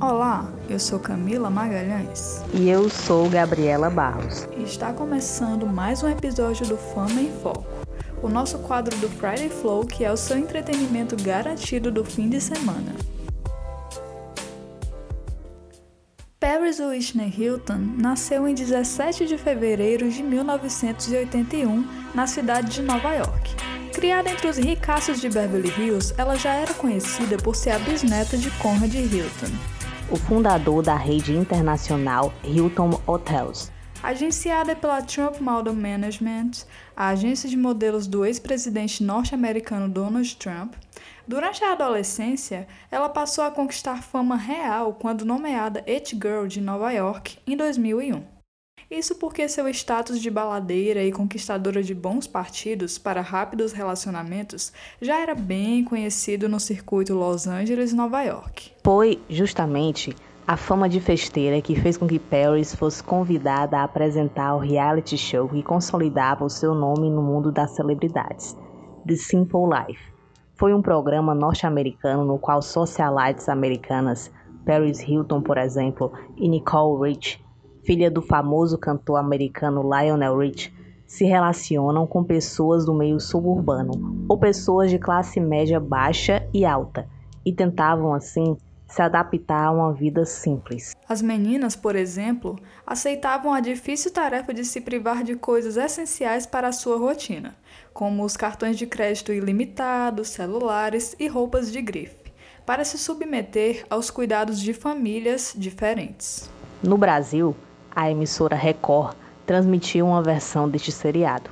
Olá, eu sou Camila Magalhães. E eu sou Gabriela Barros. E está começando mais um episódio do Fama em Foco, o nosso quadro do Friday Flow, que é o seu entretenimento garantido do fim de semana. Paris Whitney Hilton nasceu em 17 de fevereiro de 1981 na cidade de Nova York. Criada entre os ricaços de Beverly Hills, ela já era conhecida por ser a bisneta de Conrad Hilton o fundador da rede internacional Hilton Hotels. Agenciada pela Trump Model Management, a agência de modelos do ex-presidente norte-americano Donald Trump, durante a adolescência, ela passou a conquistar fama real quando nomeada It Girl de Nova York em 2001. Isso porque seu status de baladeira e conquistadora de bons partidos para rápidos relacionamentos já era bem conhecido no circuito Los Angeles e Nova York. Foi justamente a fama de festeira que fez com que Paris fosse convidada a apresentar o reality show que consolidava o seu nome no mundo das celebridades, The Simple Life. Foi um programa norte-americano no qual socialites americanas, Paris Hilton, por exemplo, e Nicole Rich filha do famoso cantor americano Lionel Rich, se relacionam com pessoas do meio suburbano ou pessoas de classe média baixa e alta e tentavam assim se adaptar a uma vida simples. As meninas, por exemplo, aceitavam a difícil tarefa de se privar de coisas essenciais para a sua rotina, como os cartões de crédito ilimitados, celulares e roupas de grife, para se submeter aos cuidados de famílias diferentes. No Brasil, a emissora Record transmitiu uma versão deste seriado.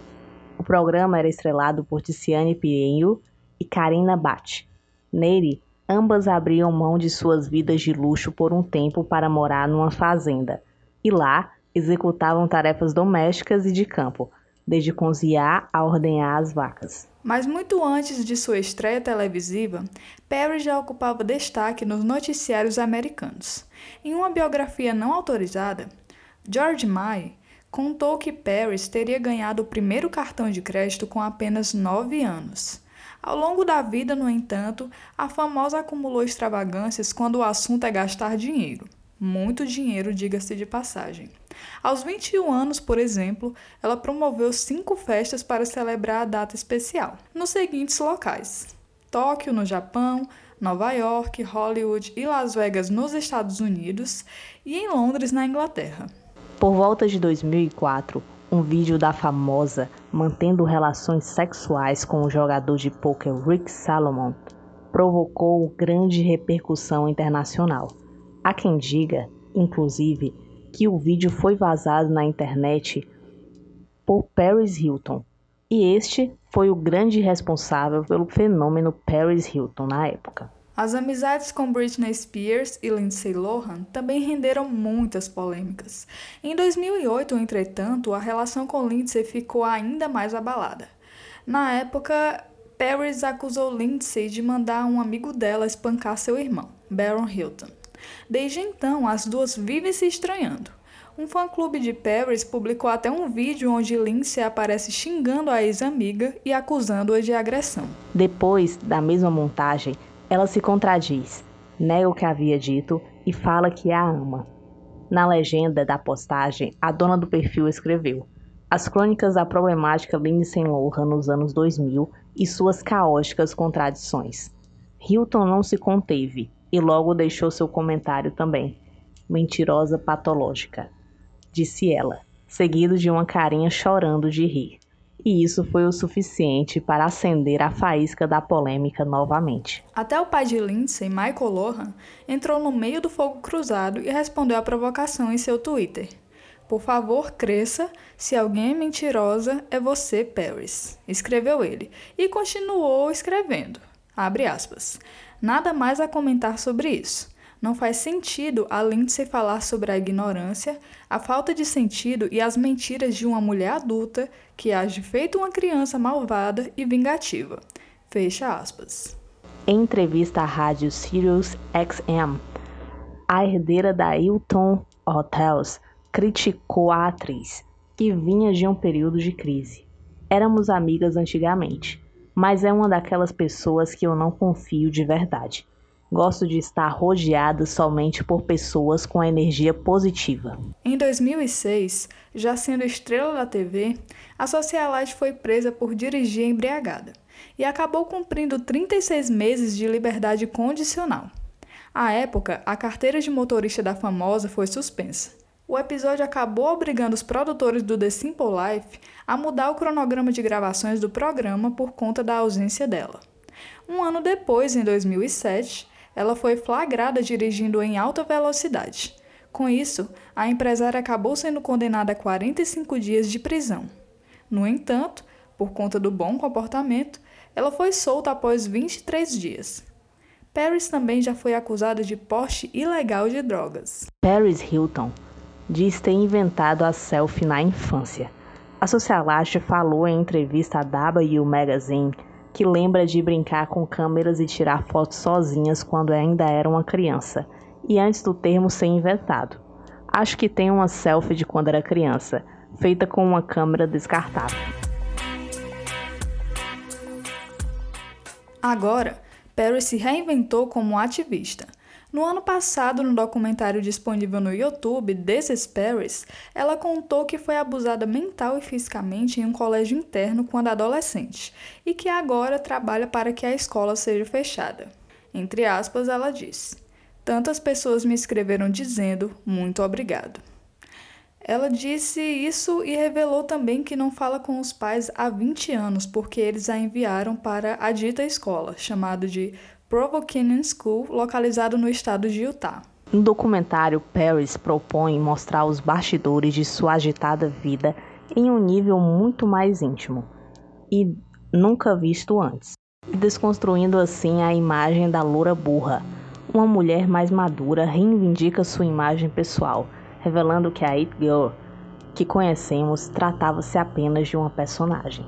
O programa era estrelado por Ticiane Pinheiro e Karina Bate. Nele, ambas abriam mão de suas vidas de luxo por um tempo para morar numa fazenda, e lá executavam tarefas domésticas e de campo, desde cozinhar a ordenhar as vacas. Mas muito antes de sua estreia televisiva, Perry já ocupava destaque nos noticiários americanos. Em uma biografia não autorizada, George May contou que Paris teria ganhado o primeiro cartão de crédito com apenas 9 anos. Ao longo da vida, no entanto, a famosa acumulou extravagâncias quando o assunto é gastar dinheiro. Muito dinheiro, diga-se de passagem. Aos 21 anos, por exemplo, ela promoveu cinco festas para celebrar a data especial, nos seguintes locais: Tóquio, no Japão, Nova York, Hollywood e Las Vegas, nos Estados Unidos, e em Londres, na Inglaterra. Por volta de 2004, um vídeo da famosa mantendo relações sexuais com o jogador de pôquer Rick Salomon provocou grande repercussão internacional. Há quem diga, inclusive, que o vídeo foi vazado na internet por Paris Hilton, e este foi o grande responsável pelo fenômeno Paris Hilton na época. As amizades com Britney Spears e Lindsay Lohan também renderam muitas polêmicas. Em 2008, entretanto, a relação com Lindsay ficou ainda mais abalada. Na época, Paris acusou Lindsay de mandar um amigo dela espancar seu irmão, Baron Hilton. Desde então, as duas vivem se estranhando. Um fã-clube de Paris publicou até um vídeo onde Lindsay aparece xingando a ex-amiga e acusando-a de agressão. Depois da mesma montagem, ela se contradiz, nega o que havia dito e fala que a ama. Na legenda da postagem, a dona do perfil escreveu: As crônicas da problemática Lindsay Lohan nos anos 2000 e suas caóticas contradições. Hilton não se conteve e logo deixou seu comentário também. Mentirosa patológica, disse ela, seguido de uma carinha chorando de rir e isso foi o suficiente para acender a faísca da polêmica novamente. Até o pai de Lindsay, Michael Lohan, entrou no meio do fogo cruzado e respondeu à provocação em seu Twitter. Por favor, cresça. Se alguém é mentirosa, é você, Paris. Escreveu ele. E continuou escrevendo. Abre aspas. Nada mais a comentar sobre isso. Não faz sentido a Lindsay falar sobre a ignorância, a falta de sentido e as mentiras de uma mulher adulta que age feito uma criança malvada e vingativa. Fecha aspas. Em entrevista à rádio Sirius XM, a herdeira da Hilton Hotels criticou a atriz, que vinha de um período de crise. Éramos amigas antigamente, mas é uma daquelas pessoas que eu não confio de verdade. Gosto de estar rodeada somente por pessoas com energia positiva. Em 2006, já sendo estrela da TV, a socialite foi presa por dirigir embriagada e acabou cumprindo 36 meses de liberdade condicional. À época, a carteira de motorista da famosa foi suspensa. O episódio acabou obrigando os produtores do The Simple Life a mudar o cronograma de gravações do programa por conta da ausência dela. Um ano depois, em 2007, ela foi flagrada dirigindo em alta velocidade. Com isso, a empresária acabou sendo condenada a 45 dias de prisão. No entanto, por conta do bom comportamento, ela foi solta após 23 dias. Paris também já foi acusada de porte ilegal de drogas. Paris Hilton diz ter inventado a selfie na infância. A socialite falou em entrevista à W Magazine que lembra de brincar com câmeras e tirar fotos sozinhas quando ainda era uma criança, e antes do termo ser inventado. Acho que tem uma selfie de quando era criança, feita com uma câmera descartável. Agora, Perry se reinventou como ativista. No ano passado, no documentário disponível no YouTube, This is Paris, ela contou que foi abusada mental e fisicamente em um colégio interno quando adolescente e que agora trabalha para que a escola seja fechada. Entre aspas, ela disse: Tantas pessoas me escreveram dizendo muito obrigado. Ela disse isso e revelou também que não fala com os pais há 20 anos porque eles a enviaram para a dita escola, chamada de Provo Canyon School, localizado no estado de Utah. No documentário, Paris propõe mostrar os bastidores de sua agitada vida em um nível muito mais íntimo e nunca visto antes, desconstruindo assim a imagem da loura burra. Uma mulher mais madura reivindica sua imagem pessoal, revelando que a It Girl que conhecemos tratava-se apenas de uma personagem.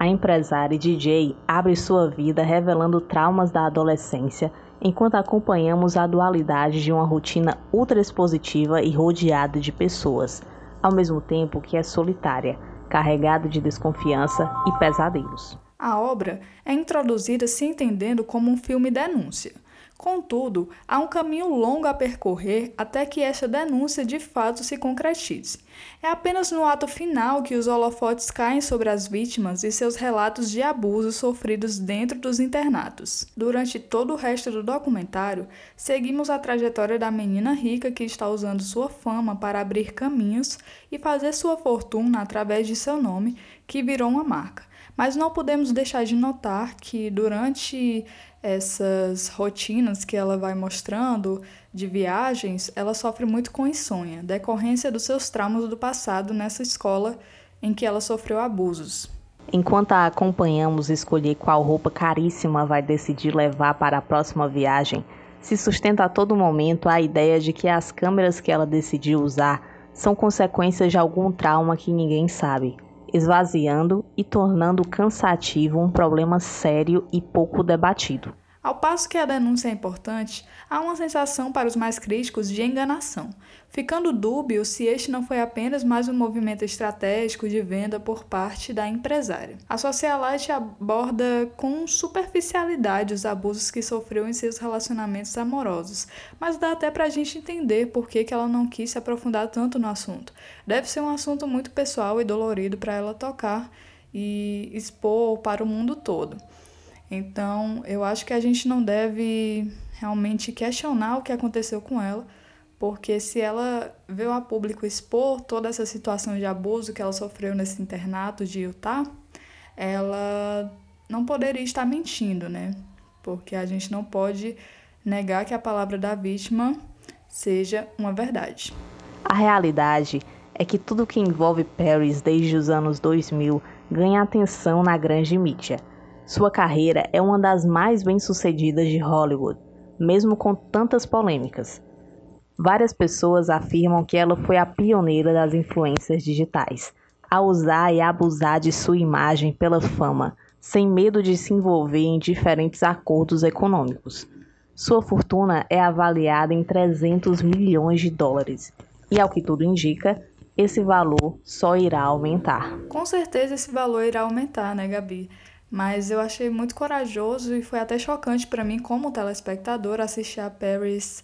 A empresária DJ abre sua vida revelando traumas da adolescência, enquanto acompanhamos a dualidade de uma rotina ultra expositiva e rodeada de pessoas, ao mesmo tempo que é solitária, carregada de desconfiança e pesadelos. A obra é introduzida se entendendo como um filme denúncia Contudo, há um caminho longo a percorrer até que esta denúncia de fato se concretize. É apenas no ato final que os holofotes caem sobre as vítimas e seus relatos de abusos sofridos dentro dos internatos. Durante todo o resto do documentário, seguimos a trajetória da menina rica que está usando sua fama para abrir caminhos e fazer sua fortuna através de seu nome, que virou uma marca. Mas não podemos deixar de notar que durante essas rotinas que ela vai mostrando de viagens, ela sofre muito com insônia, decorrência dos seus traumas do passado nessa escola em que ela sofreu abusos. Enquanto a acompanhamos escolher qual roupa caríssima vai decidir levar para a próxima viagem, se sustenta a todo momento a ideia de que as câmeras que ela decidiu usar são consequências de algum trauma que ninguém sabe esvaziando e tornando cansativo um problema sério e pouco debatido. Ao passo que a denúncia é importante, há uma sensação para os mais críticos de enganação, ficando dúbio se este não foi apenas mais um movimento estratégico de venda por parte da empresária. A Socialite aborda com superficialidade os abusos que sofreu em seus relacionamentos amorosos, mas dá até para a gente entender por que, que ela não quis se aprofundar tanto no assunto. Deve ser um assunto muito pessoal e dolorido para ela tocar e expor para o mundo todo. Então, eu acho que a gente não deve realmente questionar o que aconteceu com ela, porque se ela veio a público expor toda essa situação de abuso que ela sofreu nesse internato de Utah, ela não poderia estar mentindo, né? Porque a gente não pode negar que a palavra da vítima seja uma verdade. A realidade é que tudo que envolve Paris desde os anos 2000 ganha atenção na grande mídia. Sua carreira é uma das mais bem-sucedidas de Hollywood, mesmo com tantas polêmicas. Várias pessoas afirmam que ela foi a pioneira das influências digitais, a usar e abusar de sua imagem pela fama, sem medo de se envolver em diferentes acordos econômicos. Sua fortuna é avaliada em 300 milhões de dólares, e ao que tudo indica, esse valor só irá aumentar. Com certeza esse valor irá aumentar, né, Gabi? Mas eu achei muito corajoso e foi até chocante para mim, como telespectador, assistir a Paris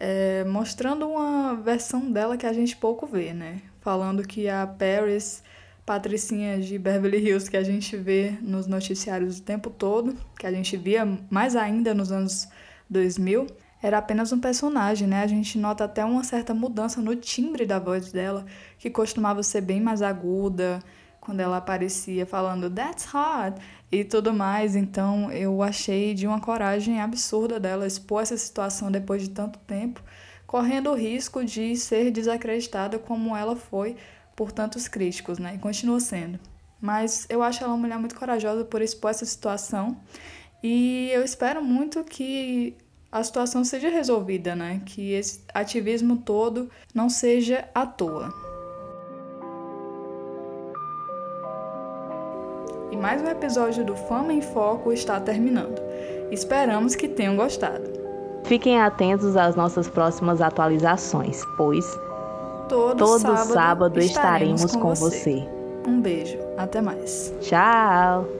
é, mostrando uma versão dela que a gente pouco vê, né? Falando que a Paris, patricinha de Beverly Hills, que a gente vê nos noticiários o tempo todo, que a gente via mais ainda nos anos 2000, era apenas um personagem, né? A gente nota até uma certa mudança no timbre da voz dela, que costumava ser bem mais aguda, quando ela aparecia falando That's hot e tudo mais. Então eu achei de uma coragem absurda dela expor essa situação depois de tanto tempo, correndo o risco de ser desacreditada como ela foi por tantos críticos, né? E continua sendo. Mas eu acho ela uma mulher muito corajosa por expor essa situação. E eu espero muito que a situação seja resolvida, né? Que esse ativismo todo não seja à toa. Mais um episódio do Fama em Foco está terminando. Esperamos que tenham gostado. Fiquem atentos às nossas próximas atualizações, pois todo, todo sábado, sábado, estaremos, estaremos com, com você. você. Um beijo, até mais. Tchau!